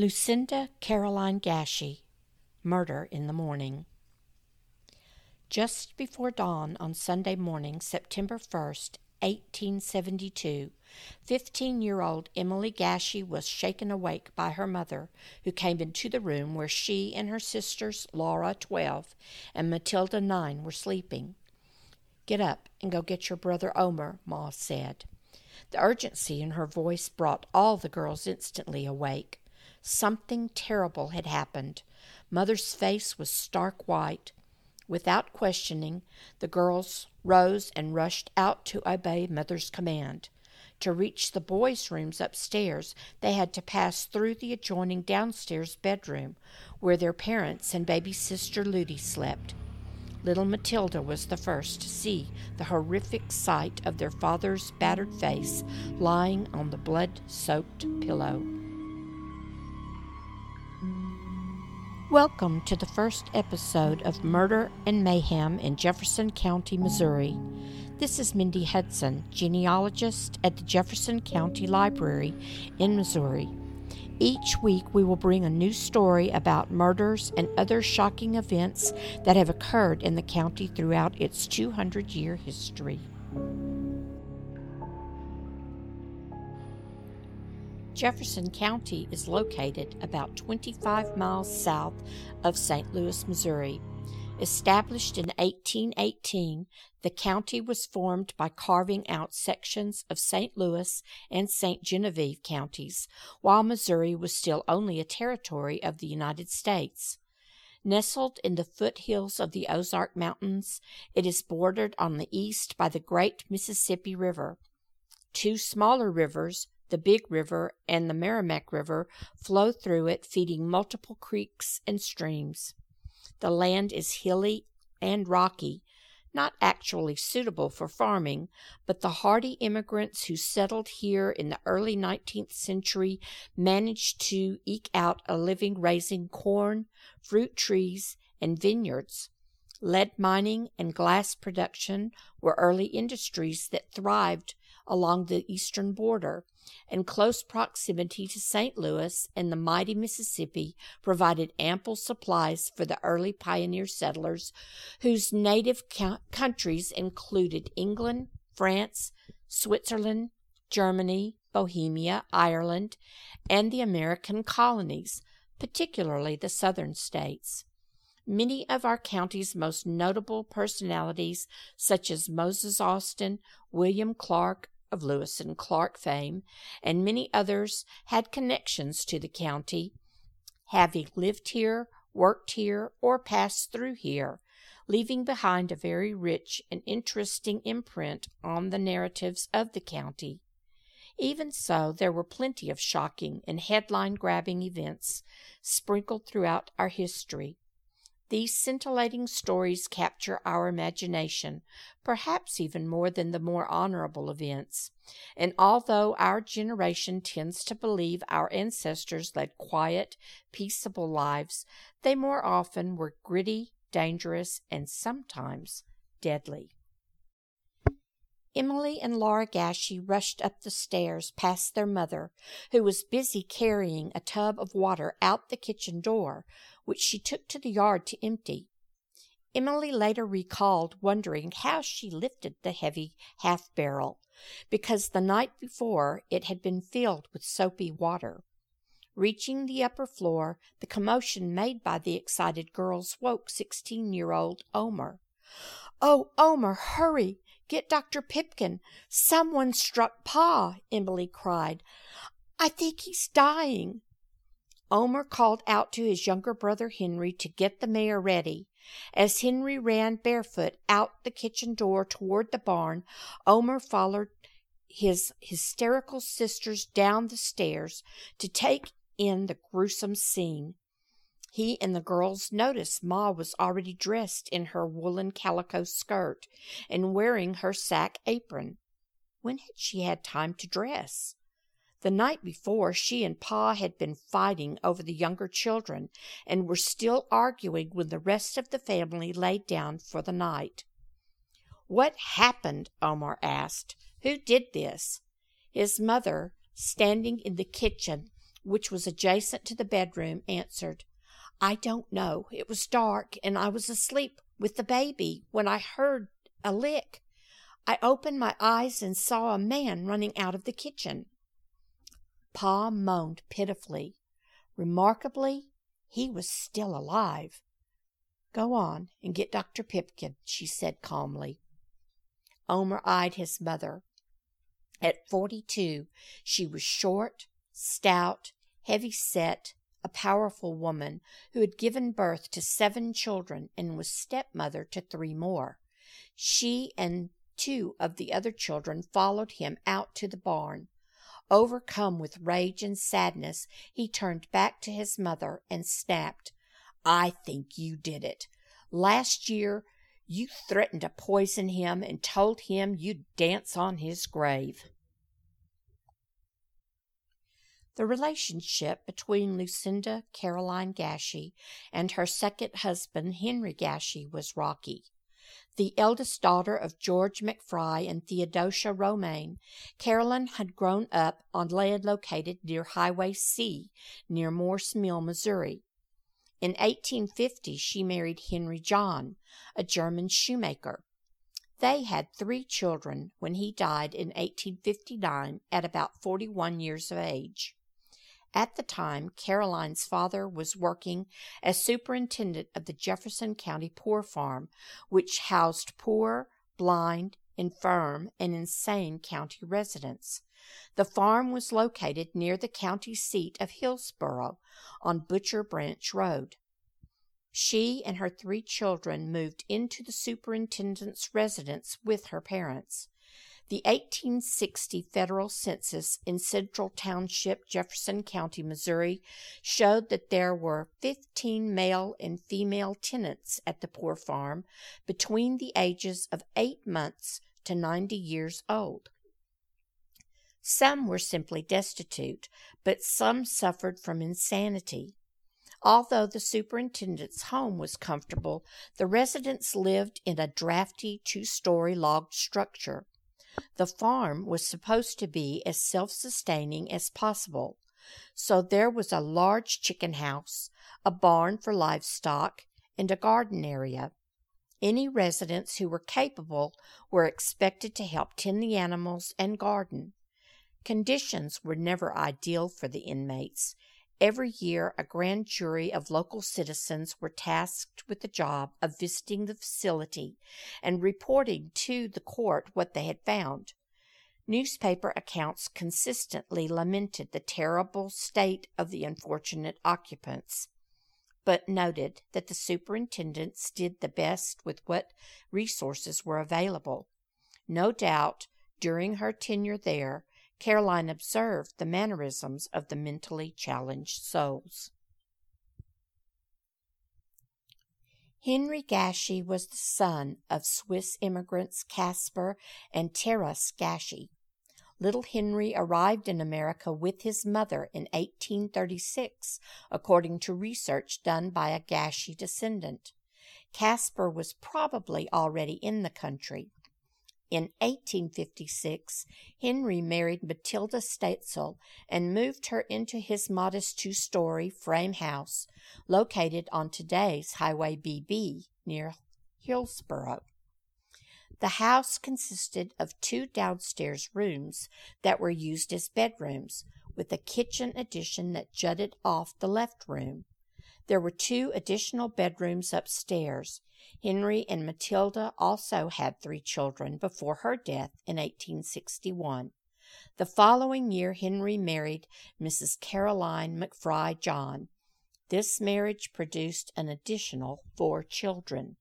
Lucinda Caroline Gasche, Murder in the Morning. Just before dawn on Sunday morning, September 1st, 1872, 15 year old Emily Gasche was shaken awake by her mother, who came into the room where she and her sisters, Laura, 12, and Matilda, 9, were sleeping. Get up and go get your brother Omer, Ma said. The urgency in her voice brought all the girls instantly awake. Something terrible had happened. Mother's face was stark white. Without questioning, the girls rose and rushed out to obey Mother's command. To reach the boys' rooms upstairs, they had to pass through the adjoining downstairs bedroom, where their parents and baby sister Ludy slept. Little Matilda was the first to see the horrific sight of their father's battered face lying on the blood soaked pillow. Welcome to the first episode of Murder and Mayhem in Jefferson County, Missouri. This is Mindy Hudson, genealogist at the Jefferson County Library in Missouri. Each week, we will bring a new story about murders and other shocking events that have occurred in the county throughout its 200 year history. Jefferson County is located about 25 miles south of St. Louis, Missouri. Established in 1818, the county was formed by carving out sections of St. Louis and St. Genevieve counties, while Missouri was still only a territory of the United States. Nestled in the foothills of the Ozark Mountains, it is bordered on the east by the great Mississippi River. Two smaller rivers, the Big River and the Meramec River flow through it, feeding multiple creeks and streams. The land is hilly and rocky, not actually suitable for farming, but the hardy immigrants who settled here in the early 19th century managed to eke out a living raising corn, fruit trees, and vineyards. Lead mining and glass production were early industries that thrived along the eastern border, and close proximity to St. Louis and the mighty Mississippi provided ample supplies for the early pioneer settlers, whose native countries included England, France, Switzerland, Germany, Bohemia, Ireland, and the American colonies, particularly the southern states. Many of our county's most notable personalities, such as Moses Austin, William Clark, of Lewis and Clark fame, and many others had connections to the county, having lived here, worked here, or passed through here, leaving behind a very rich and interesting imprint on the narratives of the county. Even so, there were plenty of shocking and headline grabbing events sprinkled throughout our history. These scintillating stories capture our imagination, perhaps even more than the more honorable events. And although our generation tends to believe our ancestors led quiet, peaceable lives, they more often were gritty, dangerous, and sometimes deadly. Emily and Laura Gasche rushed up the stairs past their mother, who was busy carrying a tub of water out the kitchen door which she took to the yard to empty. Emily later recalled wondering how she lifted the heavy half barrel, because the night before it had been filled with soapy water. Reaching the upper floor, the commotion made by the excited girls woke sixteen year old Omer. Oh, Omer, hurry! Get Dr. Pipkin! Someone struck Pa! Emily cried. I think he's dying. Omer called out to his younger brother Henry to get the mare ready. As Henry ran barefoot out the kitchen door toward the barn, Omer followed his hysterical sisters down the stairs to take in the gruesome scene. He and the girls noticed Ma was already dressed in her woolen calico skirt and wearing her sack apron. When had she had time to dress? The night before, she and Pa had been fighting over the younger children and were still arguing when the rest of the family laid down for the night. What happened? Omer asked. Who did this? His mother, standing in the kitchen, which was adjacent to the bedroom, answered, I don't know. It was dark, and I was asleep with the baby when I heard a lick. I opened my eyes and saw a man running out of the kitchen. Pa moaned pitifully. Remarkably, he was still alive. Go on and get Dr. Pipkin, she said calmly. Omer eyed his mother. At forty two, she was short, stout, heavy set, a powerful woman who had given birth to seven children and was stepmother to three more. She and two of the other children followed him out to the barn. Overcome with rage and sadness, he turned back to his mother and snapped, I think you did it. Last year you threatened to poison him and told him you'd dance on his grave. The relationship between Lucinda Caroline Gasche and her second husband, Henry Gasche, was rocky. The eldest daughter of George McFry and Theodosia Romaine, Caroline had grown up on land located near Highway C, near Morse Mill, Missouri. In 1850, she married Henry John, a German shoemaker. They had three children when he died in 1859 at about 41 years of age. At the time, Caroline's father was working as superintendent of the Jefferson County Poor Farm, which housed poor, blind, infirm, and insane county residents. The farm was located near the county seat of Hillsboro on Butcher Branch Road. She and her three children moved into the superintendent's residence with her parents. The 1860 federal census in Central Township, Jefferson County, Missouri, showed that there were 15 male and female tenants at the poor farm between the ages of eight months to 90 years old. Some were simply destitute, but some suffered from insanity. Although the superintendent's home was comfortable, the residents lived in a drafty two story log structure. The farm was supposed to be as self sustaining as possible, so there was a large chicken house, a barn for livestock, and a garden area. Any residents who were capable were expected to help tend the animals and garden. Conditions were never ideal for the inmates, Every year, a grand jury of local citizens were tasked with the job of visiting the facility and reporting to the court what they had found. Newspaper accounts consistently lamented the terrible state of the unfortunate occupants, but noted that the superintendents did the best with what resources were available. No doubt, during her tenure there, Caroline observed the mannerisms of the mentally challenged souls. Henry Gasche was the son of Swiss immigrants Caspar and Teres Gasche. Little Henry arrived in America with his mother in 1836, according to research done by a Gasche descendant. Caspar was probably already in the country. In 1856, Henry married Matilda Statzel and moved her into his modest two story frame house located on today's Highway BB near Hillsboro. The house consisted of two downstairs rooms that were used as bedrooms, with a kitchen addition that jutted off the left room. There were two additional bedrooms upstairs, Henry and Matilda also had three children before her death in 1861. The following year, Henry married Mrs. Caroline McFry John. This marriage produced an additional four children.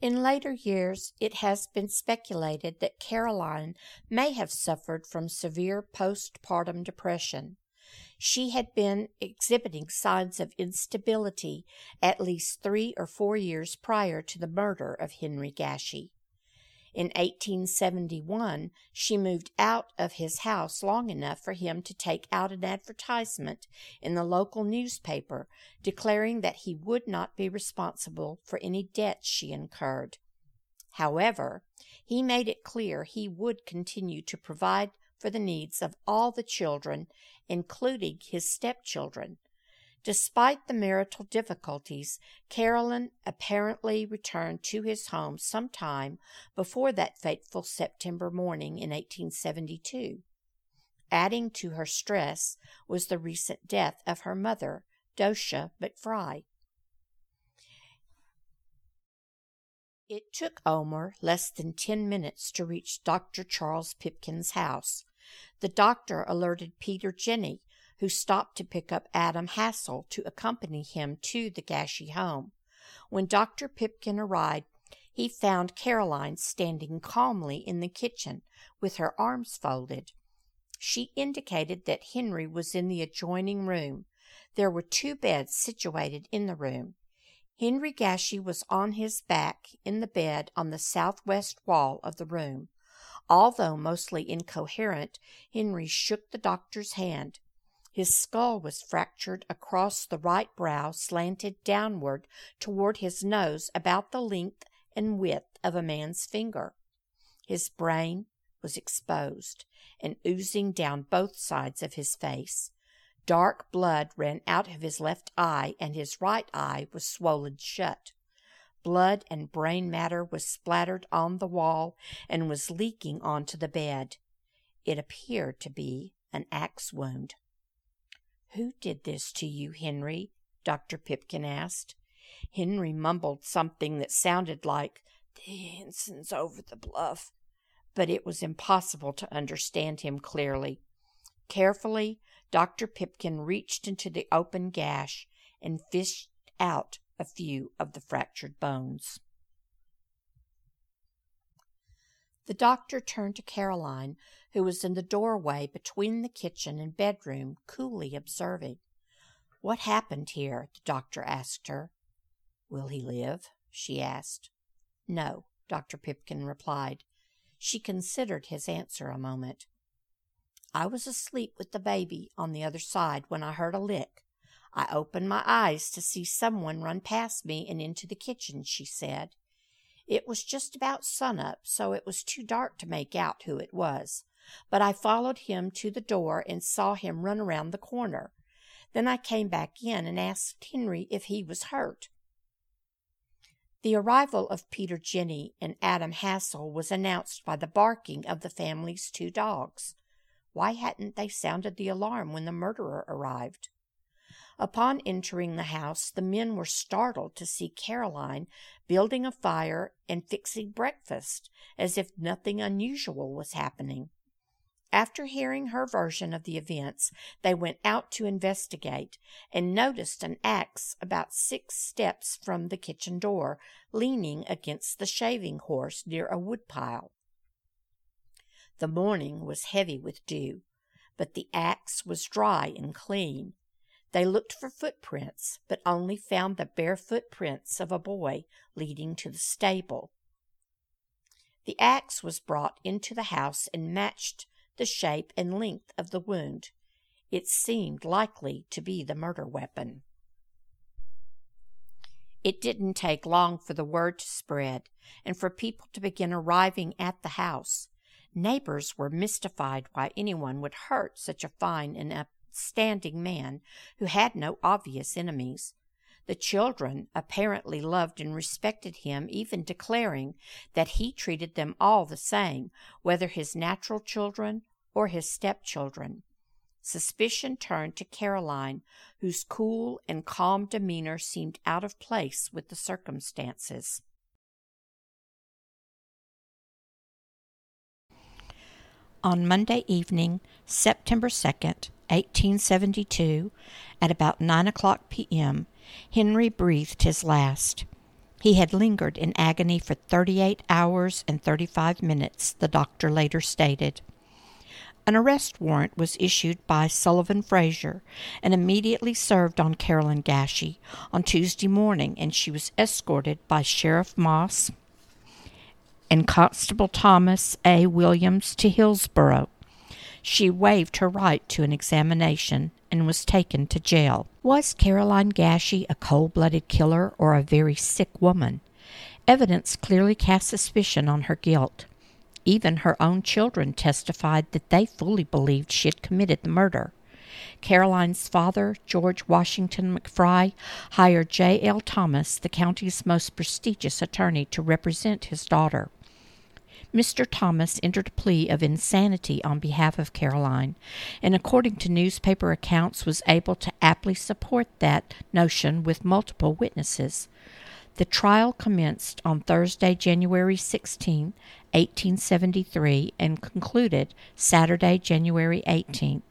In later years, it has been speculated that Caroline may have suffered from severe postpartum depression. She had been exhibiting signs of instability at least three or four years prior to the murder of Henry Gasche. In 1871, she moved out of his house long enough for him to take out an advertisement in the local newspaper declaring that he would not be responsible for any debts she incurred. However, he made it clear he would continue to provide for the needs of all the children, including his stepchildren. Despite the marital difficulties, Carolyn apparently returned to his home some time before that fateful September morning in 1872. Adding to her stress was the recent death of her mother, Docia McFry. It took Omer less than ten minutes to reach Dr. Charles Pipkin's house. The doctor alerted Peter Jenny, who stopped to pick up Adam Hassel to accompany him to the Gasche home. When Dr. Pipkin arrived, he found Caroline standing calmly in the kitchen with her arms folded. She indicated that Henry was in the adjoining room. There were two beds situated in the room. Henry Gasche was on his back in the bed on the southwest wall of the room. Although mostly incoherent, Henry shook the doctor's hand. His skull was fractured across the right brow, slanted downward toward his nose about the length and width of a man's finger. His brain was exposed and oozing down both sides of his face. Dark blood ran out of his left eye, and his right eye was swollen shut. Blood and brain matter was splattered on the wall and was leaking onto the bed. It appeared to be an axe wound. Who did this to you, Henry? Dr. Pipkin asked. Henry mumbled something that sounded like the ensign's over the bluff, but it was impossible to understand him clearly. Carefully, Dr. Pipkin reached into the open gash and fished out a few of the fractured bones. The doctor turned to Caroline, who was in the doorway between the kitchen and bedroom, coolly observing. What happened here? the doctor asked her. Will he live? she asked. No, Dr. Pipkin replied. She considered his answer a moment. I was asleep with the baby on the other side when I heard a lick. I opened my eyes to see someone run past me and into the kitchen, she said. It was just about sunup, so it was too dark to make out who it was. But I followed him to the door and saw him run around the corner. Then I came back in and asked Henry if he was hurt. The arrival of Peter Jenny and Adam Hassel was announced by the barking of the family's two dogs. Why hadn't they sounded the alarm when the murderer arrived? Upon entering the house, the men were startled to see Caroline building a fire and fixing breakfast as if nothing unusual was happening. After hearing her version of the events, they went out to investigate and noticed an axe about six steps from the kitchen door, leaning against the shaving horse near a woodpile. The morning was heavy with dew, but the axe was dry and clean. They looked for footprints, but only found the bare footprints of a boy leading to the stable. The axe was brought into the house and matched the shape and length of the wound. It seemed likely to be the murder weapon. It didn't take long for the word to spread and for people to begin arriving at the house. Neighbors were mystified why anyone would hurt such a fine and upstanding man who had no obvious enemies. The children apparently loved and respected him, even declaring that he treated them all the same, whether his natural children or his stepchildren. Suspicion turned to Caroline, whose cool and calm demeanor seemed out of place with the circumstances. On Monday evening, September 2nd, 1872, at about nine o'clock p.m., Henry breathed his last. He had lingered in agony for 38 hours and 35 minutes, the doctor later stated. An arrest warrant was issued by Sullivan Frazier and immediately served on Carolyn Gasche on Tuesday morning, and she was escorted by Sheriff Moss, and Constable Thomas A. Williams to Hillsboro. She waived her right to an examination and was taken to jail. Was Caroline Gasche a cold blooded killer or a very sick woman? Evidence clearly cast suspicion on her guilt. Even her own children testified that they fully believed she had committed the murder. Caroline's father, George Washington McFry, hired J. L. Thomas, the county's most prestigious attorney, to represent his daughter. Mr. Thomas entered a plea of insanity on behalf of Caroline, and according to newspaper accounts was able to aptly support that notion with multiple witnesses. The trial commenced on Thursday, January 16, 1873, and concluded Saturday, January 18th.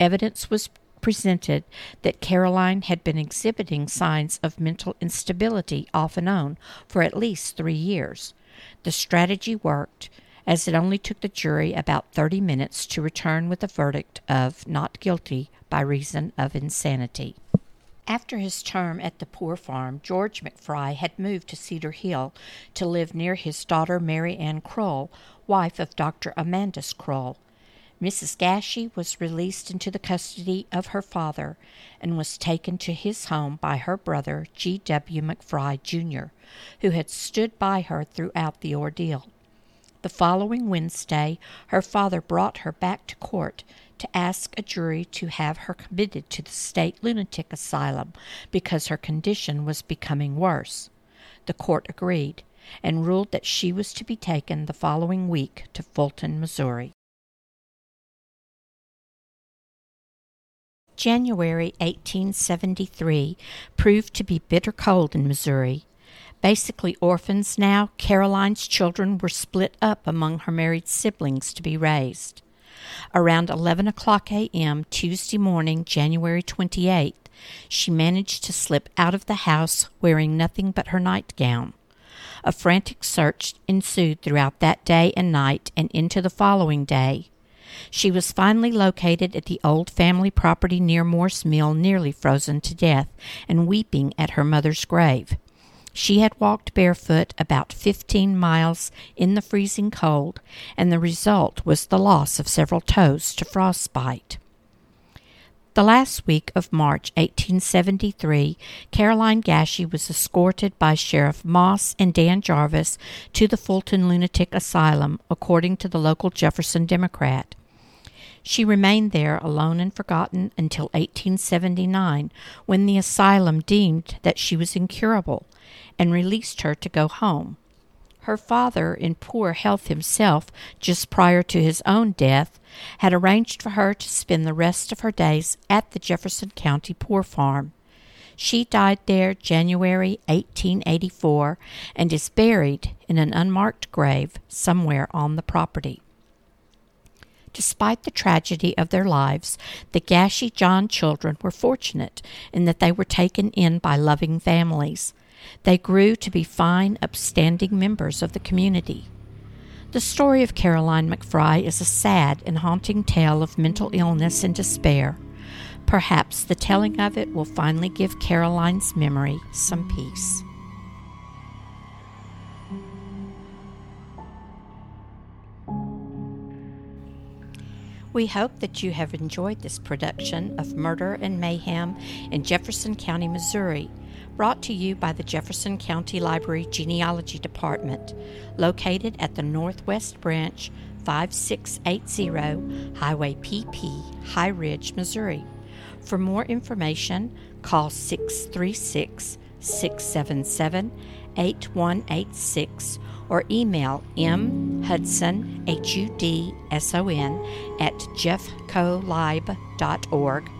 Evidence was presented that Caroline had been exhibiting signs of mental instability off and on for at least three years. The strategy worked, as it only took the jury about 30 minutes to return with a verdict of not guilty by reason of insanity. After his term at the poor farm, George McFry had moved to Cedar Hill to live near his daughter Mary Ann Kroll, wife of Dr. Amandus Kroll. Mrs. Gasche was released into the custody of her father and was taken to his home by her brother, G. W. McFry, Jr., who had stood by her throughout the ordeal. The following Wednesday, her father brought her back to court to ask a jury to have her committed to the state lunatic asylum because her condition was becoming worse. The court agreed and ruled that she was to be taken the following week to Fulton, Missouri. January 1873 proved to be bitter cold in Missouri. Basically orphans now, Caroline's children were split up among her married siblings to be raised. Around 11 o'clock a.m. Tuesday morning, January 28th, she managed to slip out of the house wearing nothing but her nightgown. A frantic search ensued throughout that day and night and into the following day. She was finally located at the old family property near Morse Mill, nearly frozen to death, and weeping at her mother's grave. She had walked barefoot about fifteen miles in the freezing cold, and the result was the loss of several toes to frostbite. The last week of March 1873, Caroline Gasche was escorted by Sheriff Moss and Dan Jarvis to the Fulton Lunatic Asylum, according to the local Jefferson Democrat. She remained there alone and forgotten until 1879, when the asylum deemed that she was incurable and released her to go home. Her father, in poor health himself, just prior to his own death, had arranged for her to spend the rest of her days at the Jefferson County Poor Farm. She died there January 1884 and is buried in an unmarked grave somewhere on the property. Despite the tragedy of their lives, the Gasche John children were fortunate in that they were taken in by loving families. They grew to be fine, upstanding members of the community. The story of Caroline McFry is a sad and haunting tale of mental illness and despair. Perhaps the telling of it will finally give Caroline's memory some peace. We hope that you have enjoyed this production of Murder and Mayhem in Jefferson County, Missouri, brought to you by the Jefferson County Library Genealogy Department, located at the Northwest Branch, 5680 Highway PP, High Ridge, Missouri. For more information, call 636 677 8186 or email mhudson, H-U-D-S-O-N, at jeffcolib.org.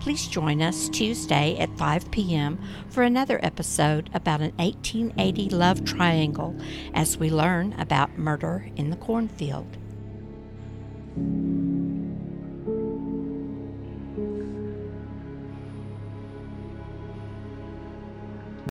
Please join us Tuesday at 5 p.m. for another episode about an 1880 love triangle as we learn about murder in the cornfield.